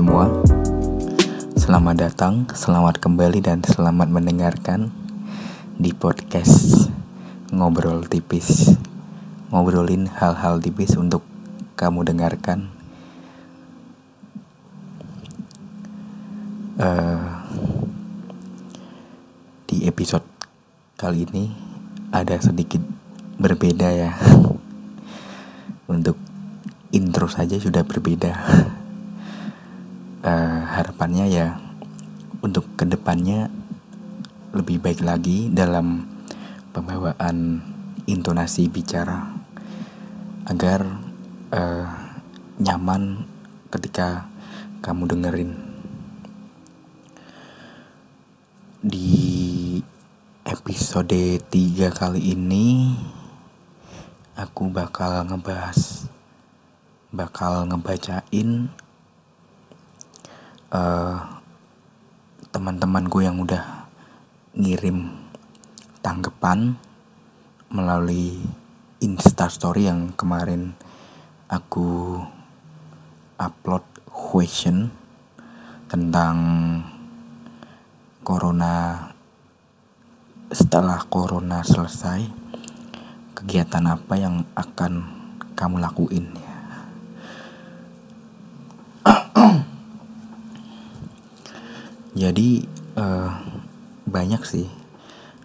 semua. Selamat datang, selamat kembali dan selamat mendengarkan Di podcast Ngobrol Tipis. Ngobrolin hal-hal tipis untuk kamu dengarkan. Uh, Di episode kali ini ada sedikit berbeda ya. Untuk intro saja sudah berbeda uh, harapannya ya untuk ke depannya lebih baik lagi dalam pembawaan intonasi bicara agar uh, nyaman ketika kamu dengerin. Di episode 3 kali ini aku bakal ngebahas bakal ngebacain uh, teman-temanku yang udah ngirim tanggapan melalui instastory yang kemarin aku upload question tentang corona setelah corona selesai kegiatan apa yang akan kamu lakuin ya jadi uh, banyak sih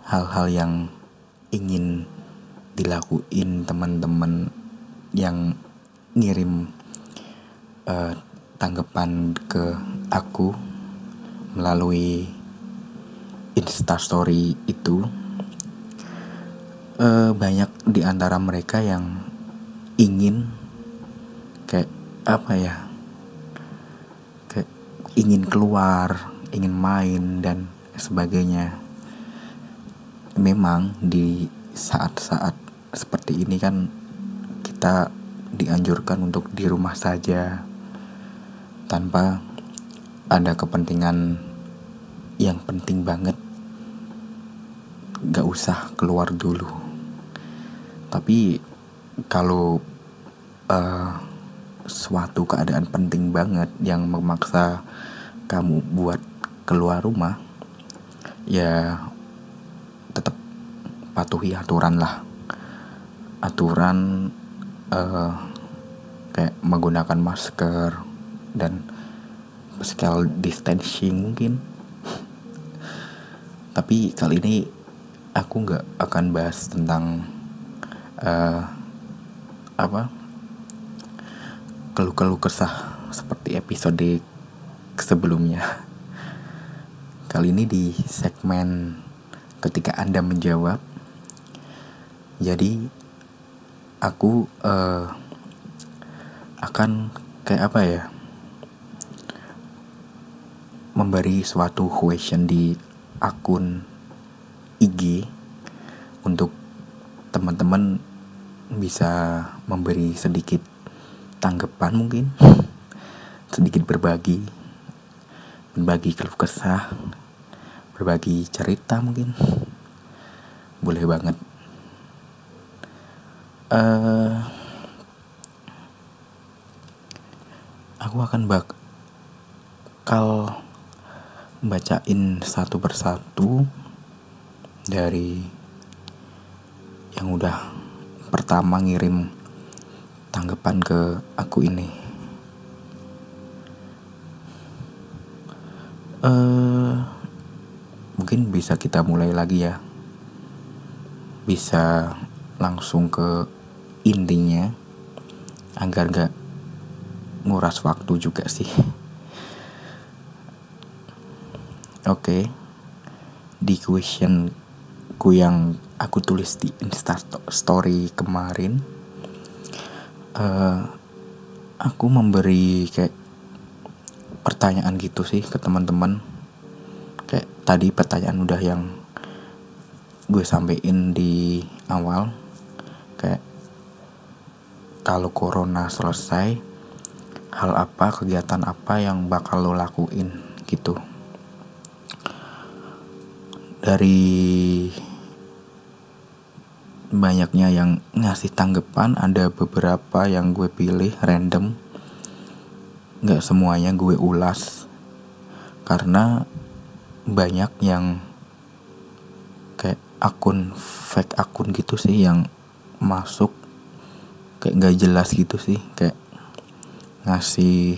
hal-hal yang ingin dilakuin teman-teman yang ngirim uh, tanggapan ke aku melalui instastory itu. Uh, banyak di antara mereka yang ingin kayak apa ya? Kayak ingin keluar ingin main dan sebagainya. Memang di saat-saat seperti ini kan kita dianjurkan untuk di rumah saja tanpa ada kepentingan yang penting banget. Gak usah keluar dulu. Tapi kalau uh, suatu keadaan penting banget yang memaksa kamu buat keluar rumah ya tetap patuhi aturan lah. Aturan uh, kayak menggunakan masker dan physical distancing mungkin. Tapi kali ini aku nggak akan bahas tentang uh, apa keluh-keluh kesah seperti episode sebelumnya Kali ini di segmen ketika Anda menjawab. Jadi aku uh, akan kayak apa ya? Memberi suatu question di akun IG untuk teman-teman bisa memberi sedikit tanggapan mungkin sedikit berbagi berbagi keluh kesah berbagi cerita mungkin boleh banget uh, aku akan bakal bacain satu persatu dari yang udah pertama ngirim tanggapan ke aku ini. Uh, mungkin bisa kita mulai lagi ya bisa langsung ke intinya agar gak nguras waktu juga sih oke okay. di question ku yang aku tulis di insta story kemarin uh, aku memberi kayak pertanyaan gitu sih ke teman-teman tadi pertanyaan udah yang gue sampein di awal kayak kalau corona selesai hal apa kegiatan apa yang bakal lo lakuin gitu? Dari banyaknya yang ngasih tanggapan ada beberapa yang gue pilih random. Nggak semuanya gue ulas karena banyak yang kayak akun fake akun gitu sih yang masuk kayak nggak jelas gitu sih kayak ngasih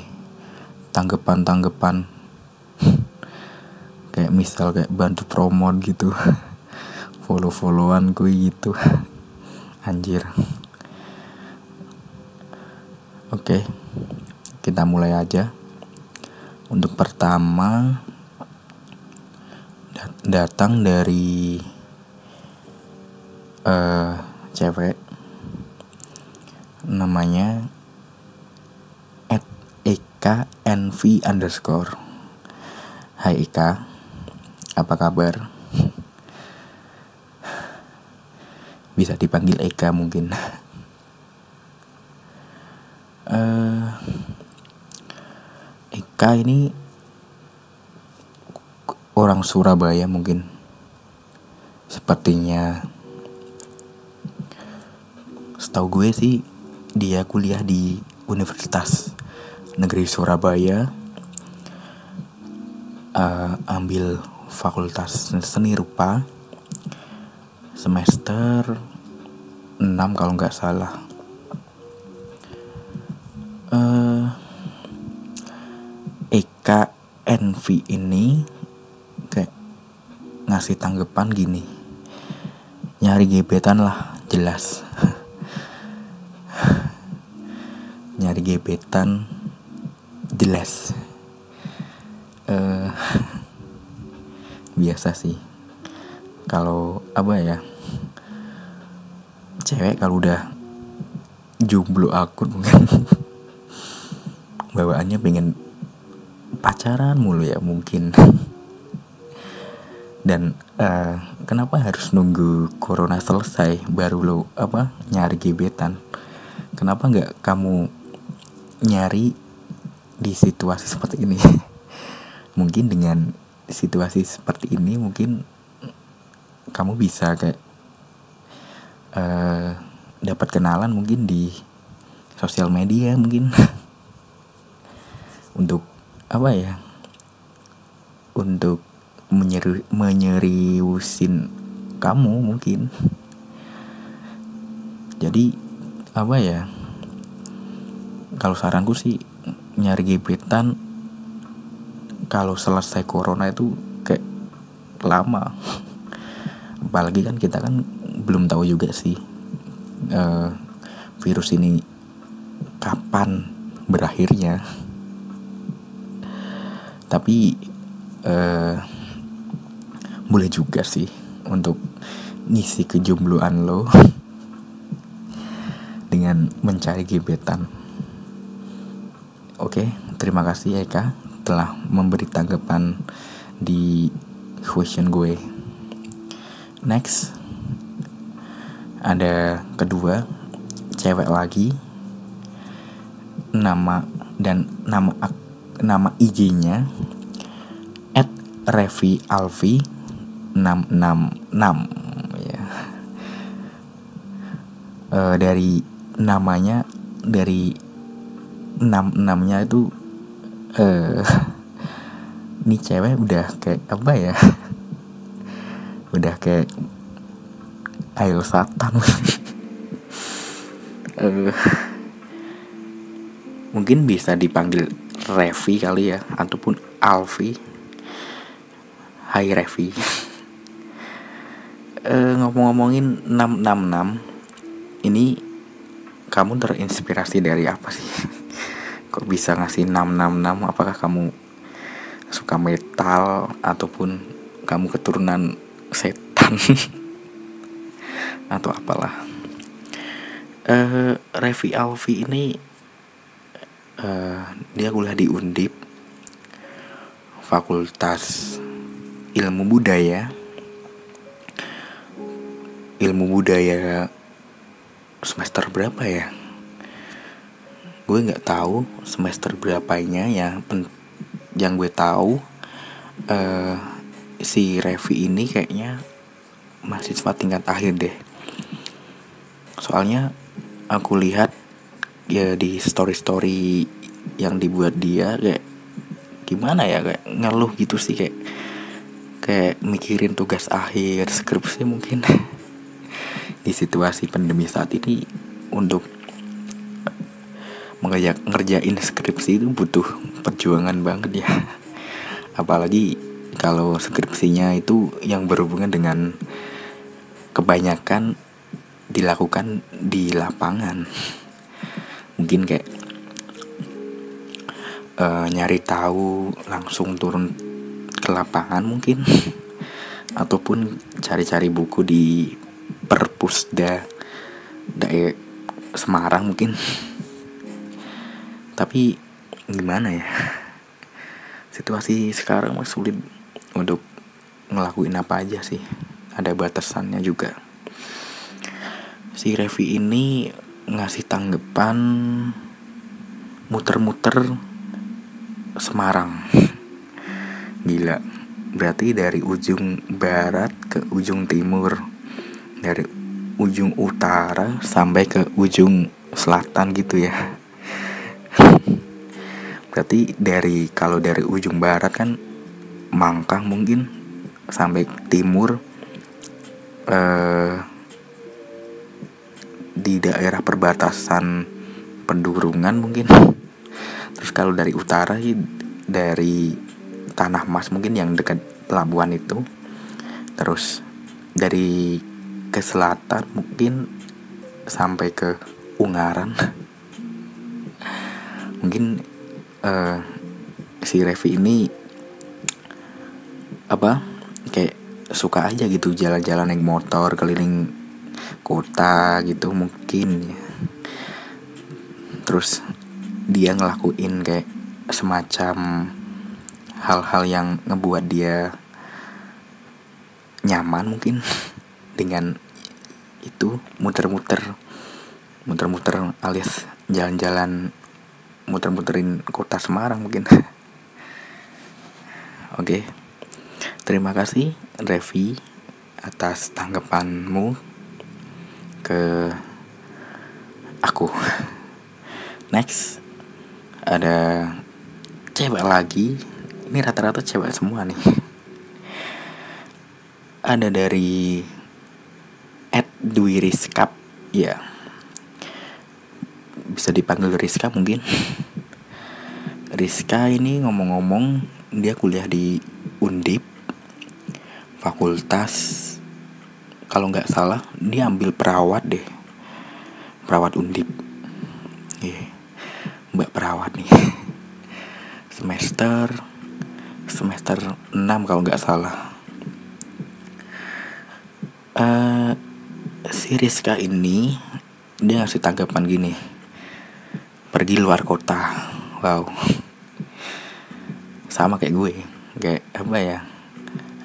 tanggapan-tanggapan. Kayak misal kayak bantu promote gitu follow-followan gue gitu. Anjir. Oke kita mulai aja. Untuk pertama datang dari uh, cewek namanya at Eka NV underscore. Hai Eka. Apa kabar? Bisa dipanggil Eka mungkin. Uh, Eka ini orang Surabaya mungkin. Sepertinya setahu gue sih dia kuliah di Universitas Negeri Surabaya. Uh, ambil fakultas seni rupa. Semester 6 kalau nggak salah. Uh, Eka Envy ini ngasih tanggapan gini nyari gebetan lah jelas. Nyari gebetan jelas. Uh, biasa sih. Kalau apa ya cewek kalau udah jomblo akun mungkin. Bawaannya pengen pacaran mulu ya mungkin dan uh, kenapa harus nunggu corona selesai baru lo apa nyari gebetan? Kenapa nggak kamu nyari di situasi seperti ini? Mungkin dengan situasi seperti ini mungkin kamu bisa kayak uh, dapat kenalan mungkin di sosial media mungkin. Untuk apa ya untuk menyeri menyeriusin kamu mungkin. Jadi apa ya kalau saranku sih nyari gebetan kalau selesai corona itu kayak lama. Apalagi kan kita kan belum tahu juga sih uh, virus ini kapan berakhirnya. Tapi uh, boleh juga sih untuk ngisi kejombloan lo dengan mencari gebetan. Oke, terima kasih Eka telah memberi tanggapan di question gue. Next, ada kedua cewek lagi. Nama dan nama nama IG-nya at Revi Alvi 666 ya. Uh, dari namanya dari enam enamnya itu eh ini cewek udah kayak apa ya? Udah kayak air satan. Uh, mungkin bisa dipanggil Revi kali ya ataupun Alfi Hai Revi uh, ngomong-ngomongin 666 ini kamu terinspirasi dari apa sih? Kok bisa ngasih 666 apakah kamu suka metal ataupun kamu keturunan setan? Atau apalah. Uh, Revi Alvi ini uh, dia kuliah di Undip Fakultas Ilmu Budaya Ilmu Budaya semester berapa ya? Gue nggak tahu semester berapanya ya pen yang gue tahu. Uh, si Revi ini kayaknya mahasiswa tingkat akhir deh. Soalnya aku lihat ya di story story yang dibuat dia kayak gimana ya kayak ngeluh gitu sih kayak kayak mikirin tugas akhir skripsi mungkin di situasi pandemi saat ini untuk mengerja, ngerjain skripsi itu butuh perjuangan banget ya. Apalagi kalau skripsinya itu yang berhubungan dengan kebanyakan dilakukan di lapangan. Mungkin kayak uh, nyari tahu langsung turun ke lapangan mungkin. Ataupun cari-cari buku di perpusda daerah Semarang mungkin. Tapi gimana ya? Situasi sekarang sulit untuk ngelakuin apa aja sih. Ada batasannya juga. Si Revi ini ngasih tanggapan muter-muter Semarang. Gila. Berarti dari ujung barat ke ujung timur Dari ujung utara sampai ke ujung selatan gitu ya. Berarti dari kalau dari ujung barat kan Mangkang mungkin sampai timur eh, di daerah perbatasan pendurungan mungkin. Terus kalau dari utara sih dari tanah mas mungkin yang dekat pelabuhan itu. Terus dari ke selatan mungkin sampai ke Ungaran. Mungkin uh, si Revi ini apa kayak suka aja gitu jalan-jalan naik motor keliling kota gitu mungkin ya. Terus dia ngelakuin kayak semacam hal-hal yang ngebuat dia nyaman mungkin dengan itu muter-muter muter-muter alias jalan-jalan muter-muterin kota Semarang mungkin. Oke. Terima kasih Revi atas tanggapanmu ke aku. Next ada cewek lagi. Ini rata-rata cewek semua nih. Ada dari at Dwi ya. Bisa dipanggil Rizka mungkin. Rizka ini ngomong-ngomong dia kuliah di Undip fakultas. Kalau nggak salah dia ambil perawat deh. Perawat Undip. Yeah mbak perawat nih. Semester semester 6 kalau nggak salah si Rizka ini dia ngasih tanggapan gini pergi luar kota. Wow. Sama kayak gue kayak apa ya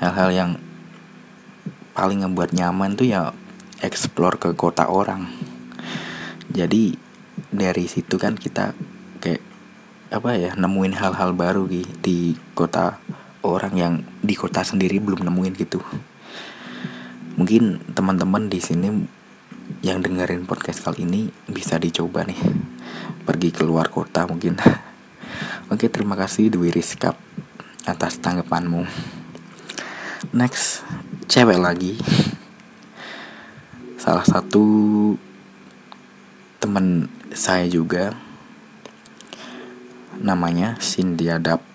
hal-hal yang paling ngebuat nyaman tuh ya explore ke kota orang. Jadi dari situ kan kita kayak apa ya nemuin hal-hal baru di di kota orang yang di kota sendiri belum nemuin gitu mungkin teman-teman di sini yang dengerin podcast kali ini bisa dicoba nih. Pergi keluar kota mungkin. Oke terima kasih Dwi Rizkap atas tanggapanmu. Next cewek lagi. Salah satu teman saya juga. Namanya Cynthia Dap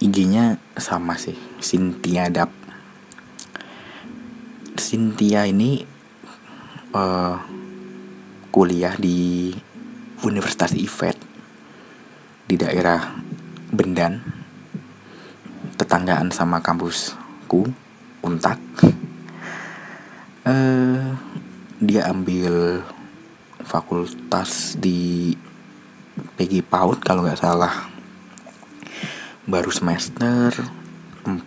IG-nya sama sih Cynthia Dap Cynthia ini uh, kuliah di Universitas IFET di daerah Bendan tetanggaan sama kampusku Untak. Uh, dia ambil fakultas di PG PAUD kalau nggak salah. Baru semester 4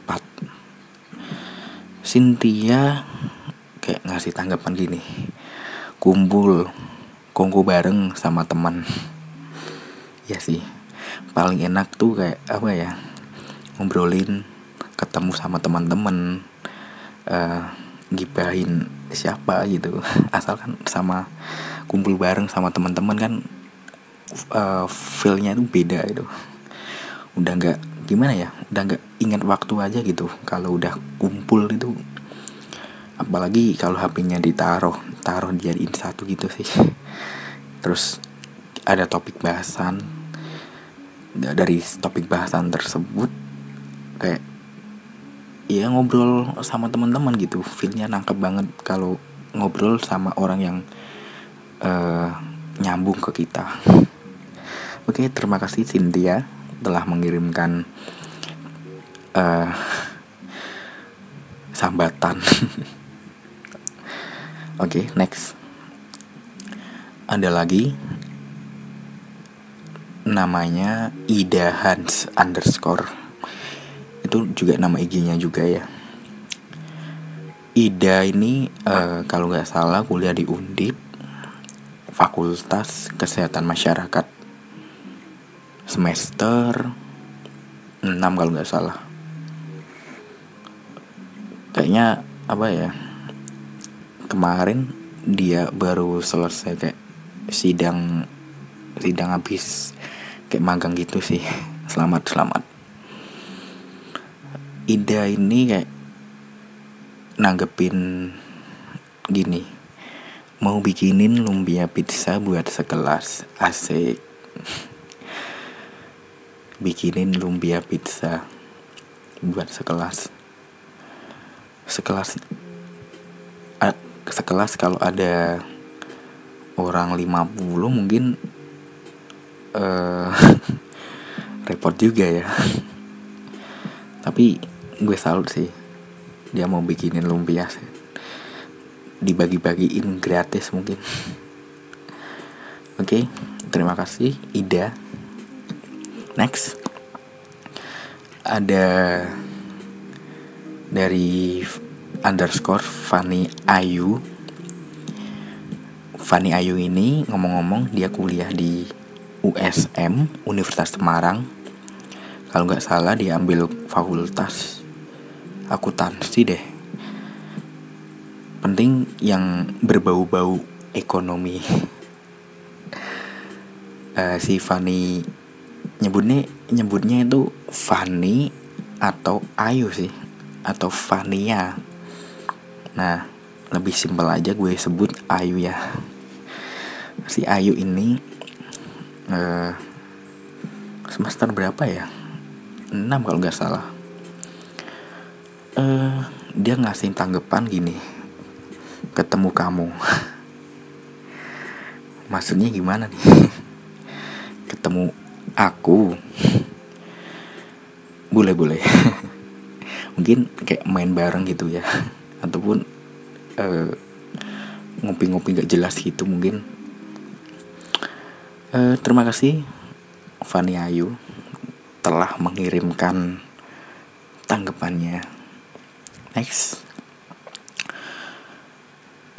Cynthia ngasih tanggapan gini. Kumpul kongko bareng sama teman. Ya sih. Paling enak tuh kayak apa ya ngobrolin ketemu sama teman-teman uh, gibahin siapa gitu. Asalkan sama kumpul bareng sama teman-teman kan uh, feelnya itu beda itu udah nggak gimana ya udah nggak ingat waktu aja gitu. Kalau udah kumpul itu apalagi kalau HP-nya ditaruh taruh dijadiin satu gitu sih. Terus ada topik bahasan. Dari topik bahasan tersebut kayak ya ngobrol sama teman-teman gitu. Feelnya nangkep banget kalau ngobrol sama orang yang uh, nyambung ke kita. Oke terima kasih Cynthia telah mengirimkan uh, sambatan oke okay, next. Ada lagi. Namanya Ida Hans underscore. Itu juga nama IG-nya juga ya. Ida ini uh, kalau nggak salah kuliah di Undip Fakultas Kesehatan Masyarakat. Semester 6 kalau nggak salah. Kayaknya apa ya kemarin dia baru selesai kayak sidang sidang habis kayak magang gitu sih. Selamat selamat. Ida ini kayak nanggepin gini mau bikinin lumpia pizza buat sekelas asik. Bikinin lumpia pizza buat sekelas. Sekelas sekelas kalau ada orang 50 mungkin uh, repot juga ya. Tapi gue salut sih dia mau bikinin lumpia sih. dibagi-bagiin gratis mungkin. Oke okay, terima kasih Ida. Next. Ada dari underscore Fanny Ayu. Fanny Ayu ini ngomong-ngomong dia kuliah di USM Universitas Semarang. Kalau nggak salah dia ambil fakultas akuntansi deh. Penting yang berbau-bau ekonomi. Uh, si Fanny nyebutnya nyebutnya itu Fanny atau Ayu sih atau Fania nah lebih simpel aja gue sebut Ayu ya. Si Ayu ini uh, semester berapa ya? 6 kalau nggak salah. Uh, dia ngasih tanggapan gini ketemu kamu. Maksudnya gimana nih? Ketemu aku. Boleh boleh. Mungkin kayak main bareng gitu ya ataupun uh, ngopi-ngopi gak jelas gitu mungkin. Uh, terima kasih Fani Ayu telah mengirimkan tanggapannya. Next.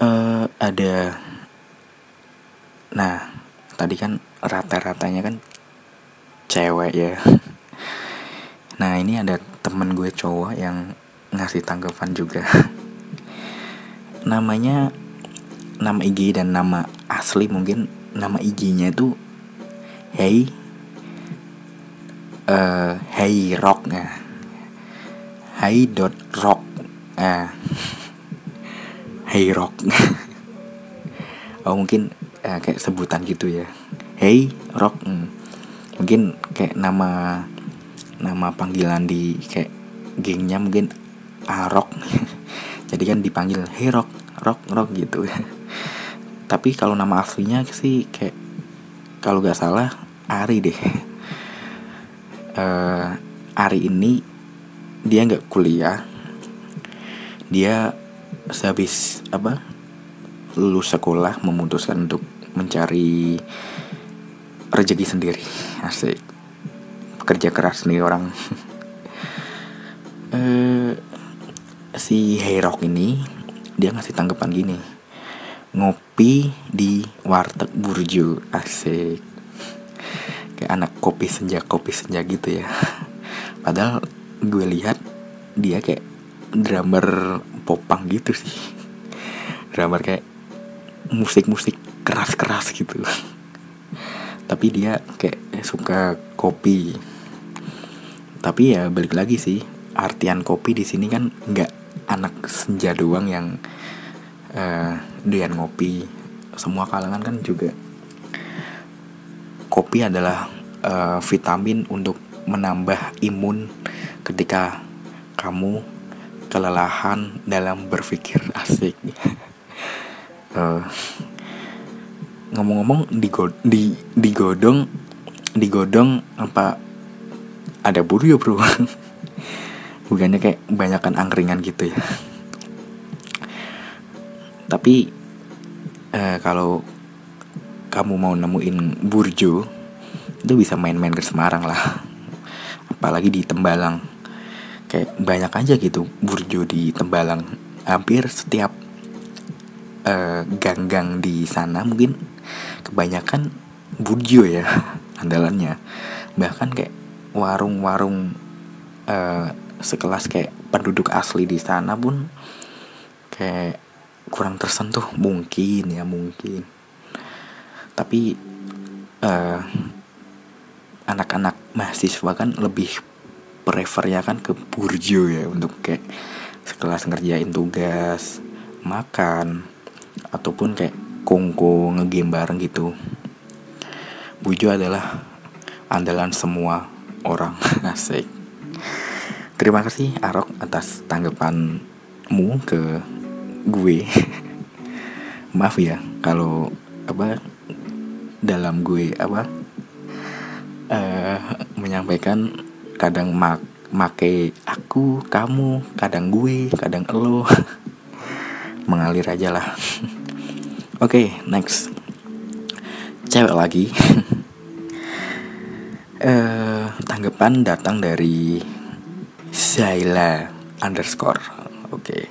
Uh, ada nah tadi kan rata-ratanya kan cewek ya. Nah ini ada temen gue cowok yang ngasih tanggapan juga namanya nama IG dan nama asli mungkin nama IG-nya itu Hey uh, Hey Rock ya. Hey dot Rock ah hey rock. Oh mungkin uh, kayak sebutan gitu ya. Hey rock hmm. mungkin kayak nama nama panggilan di kayak gengnya mungkin arok jadi kan dipanggil hey rock rock rock gitu. Tapi kalau nama aslinya sih kayak kalau gak salah Ari deh. Uh, Ari ini dia nggak kuliah. Dia sehabis apa lulus sekolah memutuskan untuk mencari rezeki sendiri. Asik. Kerja keras nih orang. Eh si Heyrok ini dia ngasih tanggapan gini ngopi di warteg burju asik. Kayak anak kopi senja kopi senja gitu ya. Padahal gue lihat dia kayak drummer popang gitu sih. Drummer kayak musik-musik keras-keras gitu. Tapi dia kayak suka kopi. Tapi ya balik lagi sih artian kopi di sini kan nggak anak senja doang yang uh, doyan ngopi. Semua kalangan kan juga. Kopi adalah uh, vitamin untuk menambah imun ketika kamu kelelahan dalam berpikir asik. Uh, ngomong-ngomong di di digodong digodong apa? Ada buru ya bro bukannya kayak banyakkan angkringan gitu ya. Tapi eh, kalau kamu mau nemuin burjo itu bisa main-main ke Semarang lah. Apalagi di Tembalang. Kayak banyak aja gitu burjo di Tembalang. Hampir setiap uh, gang-gang di sana mungkin kebanyakan burjo ya andalannya. Bahkan kayak warung-warung uh, sekelas kayak penduduk asli di sana pun kayak kurang tersentuh. Mungkin ya mungkin. Tapi uh, anak-anak mahasiswa kan lebih prefer ya kan ke burjo ya untuk kayak sekelas ngerjain tugas makan ataupun kayak kongko ngegame bareng gitu. Bujo adalah andalan semua orang. Asik terima kasih Arok atas tanggapanmu ke gue. Maaf ya kalau apa dalam gue apa uh, menyampaikan kadang mak make aku kamu kadang gue kadang lo mengalir aja lah. Oke okay, next. Cewek lagi. Uh, tanggapan datang dari Zaila underscore. Oke. Okay.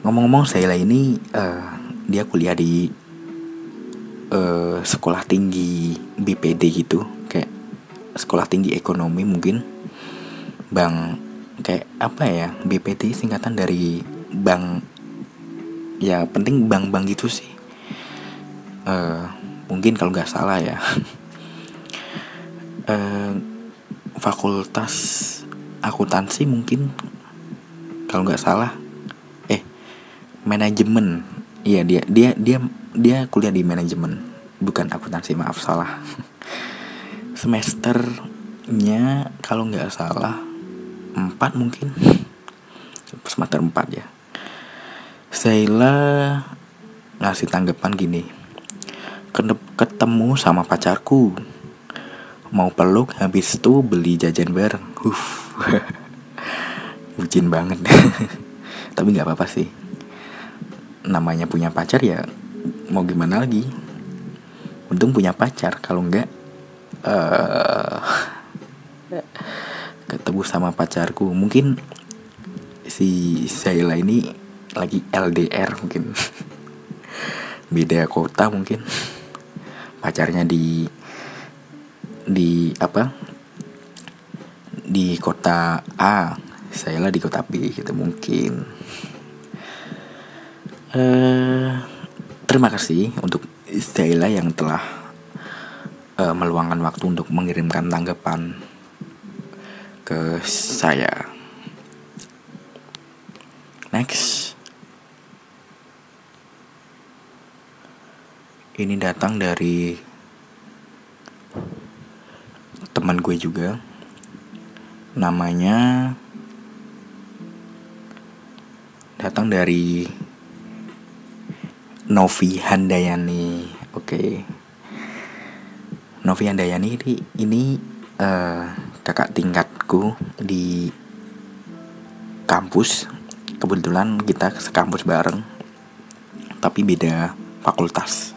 ngomong-ngomong Zaila ini uh, dia kuliah di uh, sekolah tinggi BPD gitu. Kayak sekolah tinggi ekonomi mungkin. Bang kayak apa ya BPD singkatan dari bank ya penting bank-bank gitu sih. Uh, mungkin kalau nggak salah ya. Uh, fakultas akuntansi mungkin kalau nggak salah. Eh manajemen. Iya dia dia dia dia kuliah di manajemen. Bukan akuntansi maaf salah. Semesternya kalau nggak salah empat mungkin. Semester empat ya. Sheila ngasih tanggapan gini ketemu sama pacarku mau peluk habis itu beli jajan bareng. Huff. bucin banget. Tapi nggak apa-apa sih. Namanya punya pacar ya mau gimana lagi? Untung punya pacar kalau enggak uh, ketemu sama pacarku. Mungkin si Zaila ini lagi LDR mungkin. Beda kota mungkin. Pacarnya di di apa di kota A. Saya lah di kota B gitu mungkin. Uh, terima kasih untuk Zaila yang telah uh, meluangkan waktu untuk mengirimkan tanggapan ke saya. Next. Ini datang dari teman gue juga. Namanya datang dari Novi Handayani. Oke. Okay. Novi Handayani ini ini uh, kakak tingkatku di kampus. Kebetulan kita sekampus bareng tapi beda fakultas.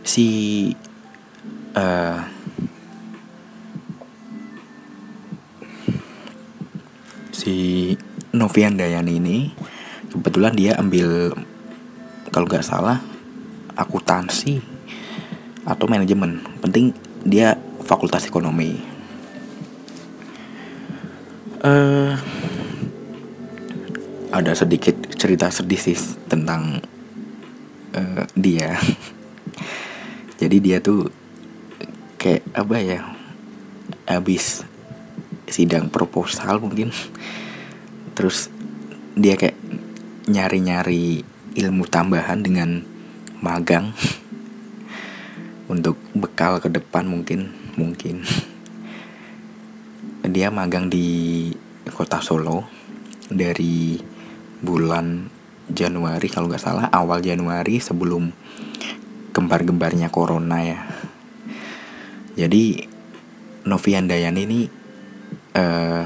Si uh, si Novian Dayani ini kebetulan dia ambil kalau nggak salah akuntansi atau manajemen. Penting dia fakultas ekonomi. Uh, ada sedikit cerita sedih sih tentang uh, dia. Jadi dia tuh kayak apa ya habis sidang proposal mungkin. Terus dia kayak nyari-nyari ilmu tambahan dengan magang untuk bekal ke depan mungkin mungkin. Dia magang di kota Solo dari bulan Januari kalau nggak salah awal Januari sebelum gembar-gembarnya corona ya jadi Novian Dayan ini uh,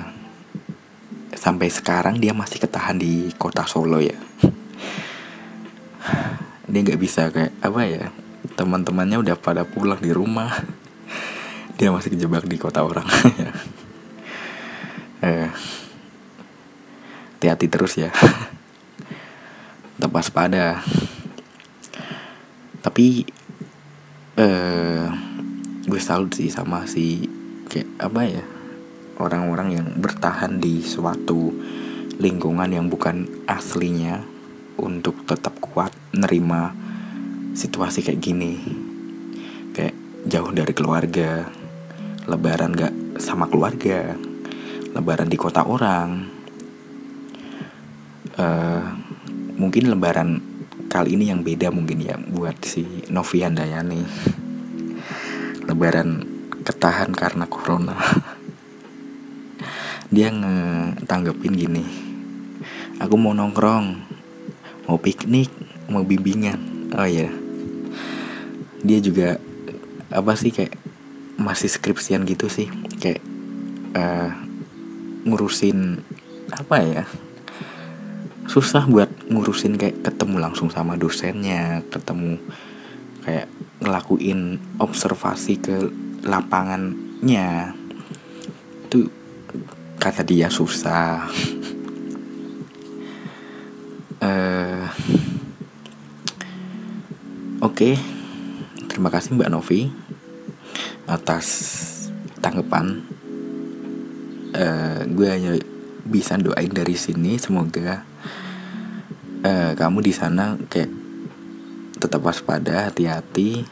sampai sekarang dia masih ketahan di kota Solo ya. Dia nggak bisa kayak apa ya teman-temannya udah pada pulang di rumah. Dia masih kejebak di kota orang. Eh hati-hati terus ya. Tetap pada tapi eh gue salut sih sama si kayak apa ya orang-orang yang bertahan di suatu lingkungan yang bukan aslinya untuk tetap kuat nerima situasi kayak gini. Kayak jauh dari keluarga lebaran gak sama keluarga lebaran di kota orang. Uh, mungkin lebaran kali ini yang beda mungkin ya buat si Novian Dayani lebaran ketahan karena corona. Dia ngetanggepin gini aku mau nongkrong mau piknik mau bimbingan. Oh ya dia juga apa sih kayak masih skripsian gitu sih kayak uh, ngurusin apa ya susah buat ngurusin kayak ketemu langsung sama dosennya ketemu kayak ngelakuin observasi ke lapangannya. Itu kata dia susah. Uh, oke. Okay. terima kasih mbak Novi atas tanggapan. Uh, gue hanya bisa doain dari sini. Semoga uh, kamu di sana kayak tetap waspada hati-hati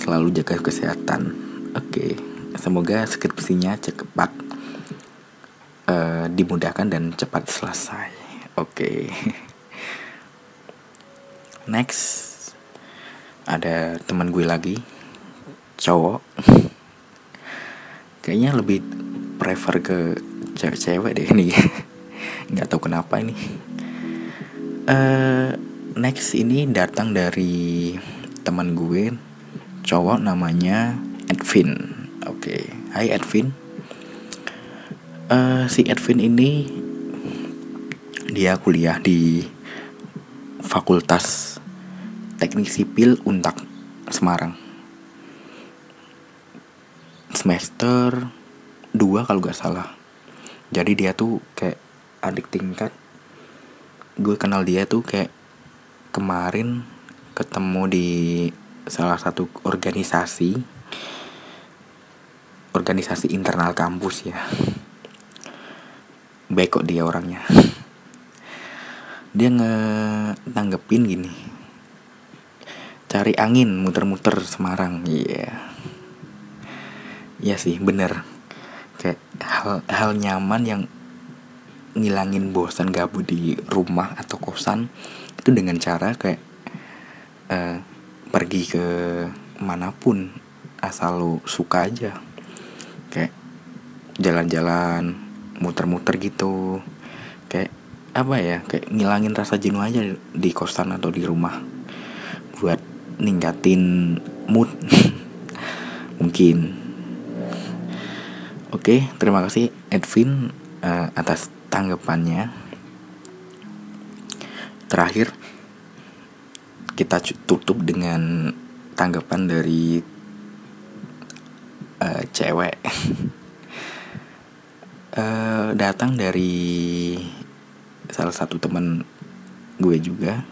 selalu jaga kesehatan oke okay. semoga skripsinya cepat uh, dimudahkan dan cepat selesai. Oke. Okay. Next ada teman gue lagi cowok. Kayaknya lebih prefer ke cewek-cewek deh ini. Nggak tahu kenapa ini. Uh, next ini datang dari teman gue cowok namanya Edwin. Oke, okay. Hai Edwin uh, si Edwin ini dia kuliah di Fakultas Teknik Sipil Untak Semarang semester 2 kalau gak salah jadi dia tuh kayak adik tingkat gue kenal dia tuh kayak kemarin ketemu di salah satu organisasi organisasi internal kampus ya. Baik kok dia orangnya. Dia nge nanggepin gini. Cari angin muter-muter Semarang iya. Yeah. iya sih bener. Kayak hal hal nyaman yang ngilangin bosan gabut di rumah atau kosan itu dengan cara kayak uh, pergi ke mana pun asal lu suka aja. Kayak jalan-jalan muter-muter gitu. Kayak apa ya kayak ngilangin rasa jenuh aja di kosan atau di rumah buat ningkatin mood. Mungkin. Oke terima kasih Edwin uh, atas tanggapannya terakhir kita tutup dengan tanggapan dari uh, cewek. Uh, datang dari salah satu teman gue juga.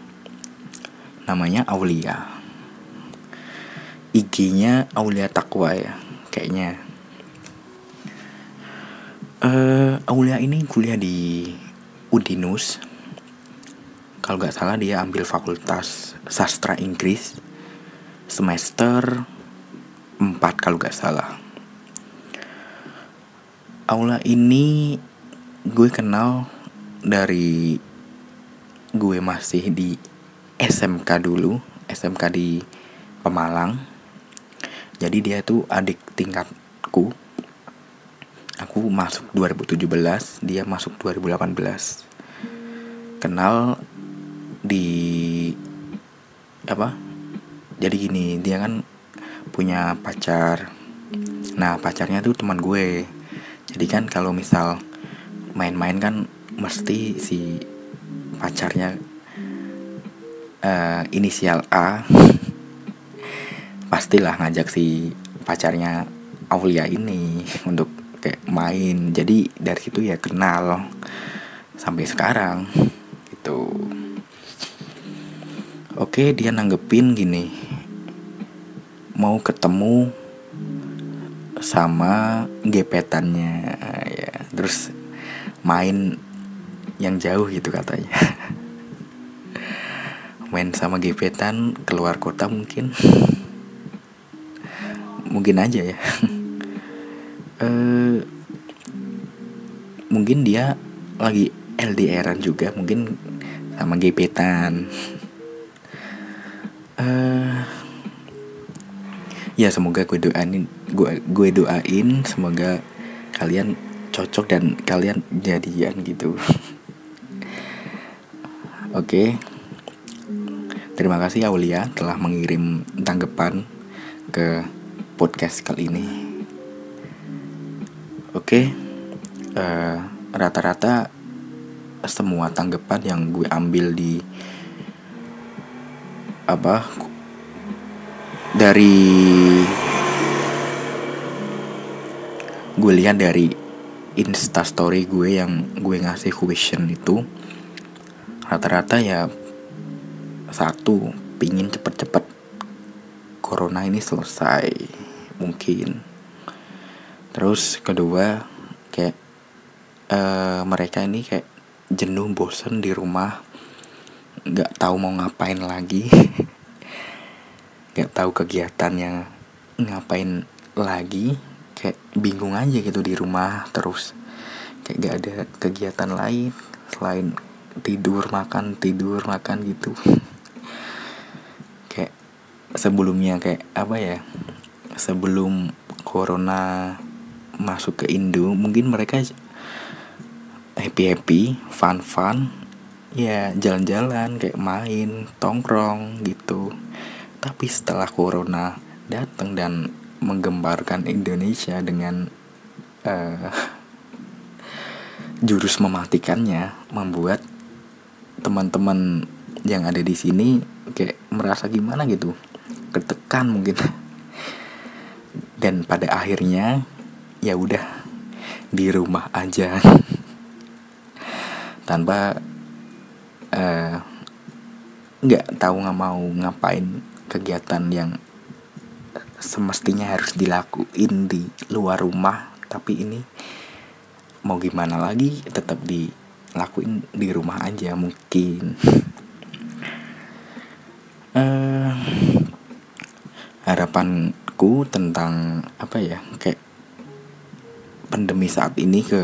Namanya Aulia. IG-nya Aulia Takwa ya kayaknya. Uh, Aulia ini kuliah di Udinus kalau gak salah dia ambil fakultas sastra Inggris semester 4 kalau gak salah. Aula ini gue kenal dari gue masih di SMK dulu SMK di Pemalang. Jadi dia tuh adik tingkatku. Aku masuk 2017 dia masuk 2018 kenal di apa jadi gini dia kan punya pacar. Nah pacarnya tuh teman gue. Jadi kan kalau misal main-main kan mesti si pacarnya uh, inisial A pastilah ngajak si pacarnya Aulia ini untuk kayak main. Jadi dari situ ya kenal sampai sekarang oke dia nanggepin gini. Mau ketemu sama gepetannya ya. Terus main yang jauh gitu katanya. Main sama gepetan keluar kota mungkin. Mungkin aja ya. E, mungkin dia lagi LDRan juga mungkin sama gepetan uh, ya semoga gue doain gue gue doain semoga kalian cocok dan kalian jadian gitu oke okay. terima kasih Aulia telah mengirim tanggapan ke podcast kali ini oke okay. uh, eh, rata-rata semua tanggapan yang gue ambil di apa dari gue lihat dari insta story gue yang gue ngasih question itu rata-rata ya satu pingin cepet-cepet corona ini selesai mungkin. Terus kedua kayak uh, mereka ini kayak jenuh bosen di rumah nggak tahu mau ngapain lagi. Nggak tahu kegiatannya ngapain lagi. Kayak bingung aja gitu di rumah terus. Kayak gak ada kegiatan lain selain tidur makan tidur makan gitu. Kayak sebelumnya kayak apa ya sebelum corona masuk ke Indo mungkin mereka happy happy fun fun ya jalan-jalan kayak main tongkrong gitu. Tapi setelah corona datang dan menggembarkan Indonesia dengan uh, jurus mematikannya membuat teman-teman yang ada di sini kayak merasa gimana gitu? Ketekan mungkin. Dan pada akhirnya ya udah di rumah aja. Tanpa nggak uh, tahu nggak mau ngapain kegiatan yang semestinya harus dilakuin di luar rumah. Tapi ini mau gimana lagi tetap dilakuin di rumah aja mungkin. Uh, harapanku tentang apa ya kayak pandemi saat ini ke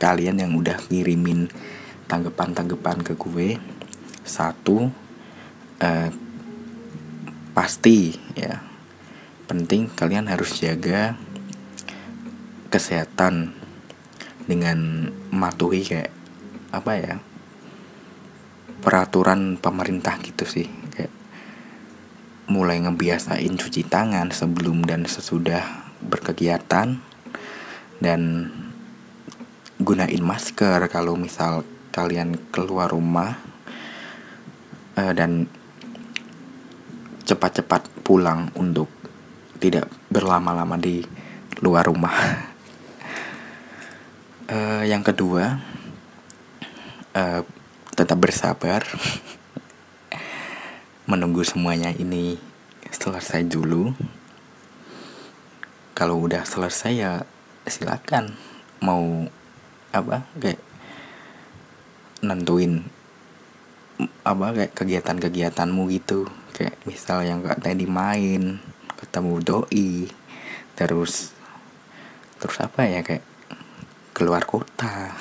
kalian yang udah ngirimin tanggapan-tanggapan ke gue. Satu uh, pasti ya. Penting kalian harus jaga kesehatan dengan mematuhi kayak apa ya peraturan pemerintah gitu sih. Kayak mulai ngebiasain cuci tangan sebelum dan sesudah berkegiatan dan gunain masker kalau misal kalian keluar rumah uh, dan cepat-cepat pulang untuk tidak berlama-lama di luar rumah. uh, yang kedua, uh, tetap bersabar, menunggu semuanya ini selesai dulu. Kalau udah selesai ya silakan mau apa kayak nentuin apa kayak kegiatan-kegiatanmu gitu. Kayak misal yang gak tadi main ketemu doi terus terus apa ya kayak keluar kota.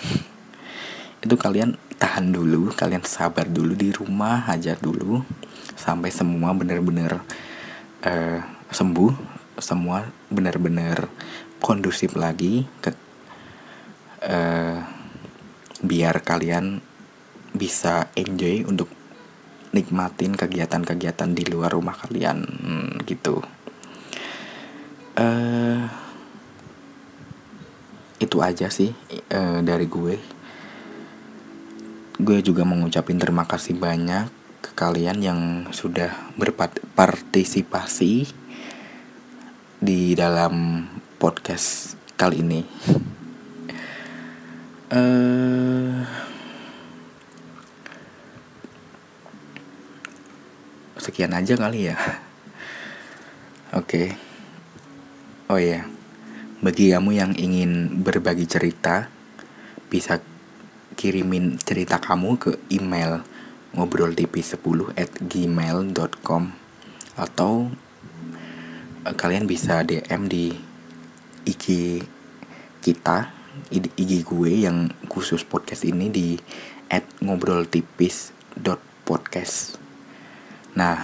Itu kalian tahan dulu kalian sabar dulu di rumah aja dulu sampai semua bener-bener uh, sembuh semua bener-bener kondusif lagi ke uh, biar kalian bisa enjoy untuk nikmatin kegiatan-kegiatan di luar rumah kalian hmm, gitu uh, itu aja sih uh, dari gue gue juga mengucapin terima kasih banyak ke kalian yang sudah berpartisipasi di dalam podcast kali ini. Uh, sekian aja kali ya. Oke. Okay. Oh ya. Yeah. Bagi kamu yang ingin berbagi cerita bisa kirimin cerita kamu ke email ngobrol tipis 10 at gmail.com atau uh, kalian bisa DM di IG kita IG gue yang khusus podcast ini di at ngobrol tipis podcast nah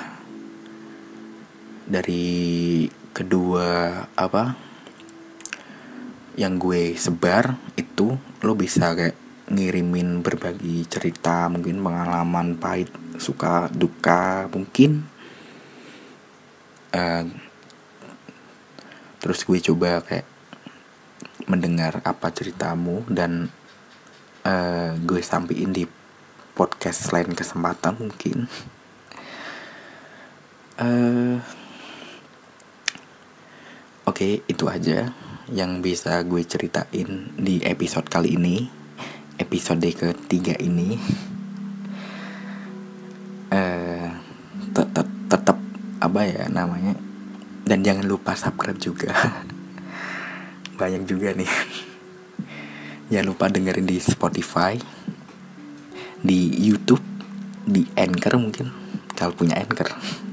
dari kedua apa yang gue sebar itu lo bisa kayak ngirimin berbagi cerita mungkin pengalaman pahit suka duka mungkin. Uh, terus gue coba kayak mendengar apa ceritamu dan uh, gue sampein di podcast lain kesempatan mungkin uh, oke okay, itu aja yang bisa gue ceritain di episode kali ini episode ketiga ini. Uh, tetap tetap apa ya namanya dan jangan lupa subscribe juga. Banyak juga nih. Jangan lupa dengerin di Spotify di YouTube di Anchor mungkin kalau punya Anchor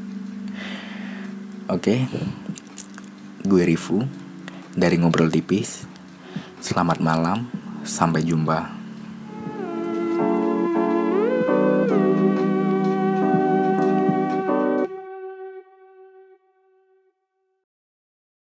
oke okay. gue Rifu dari ngobrol tipis selamat malam sampai jumpa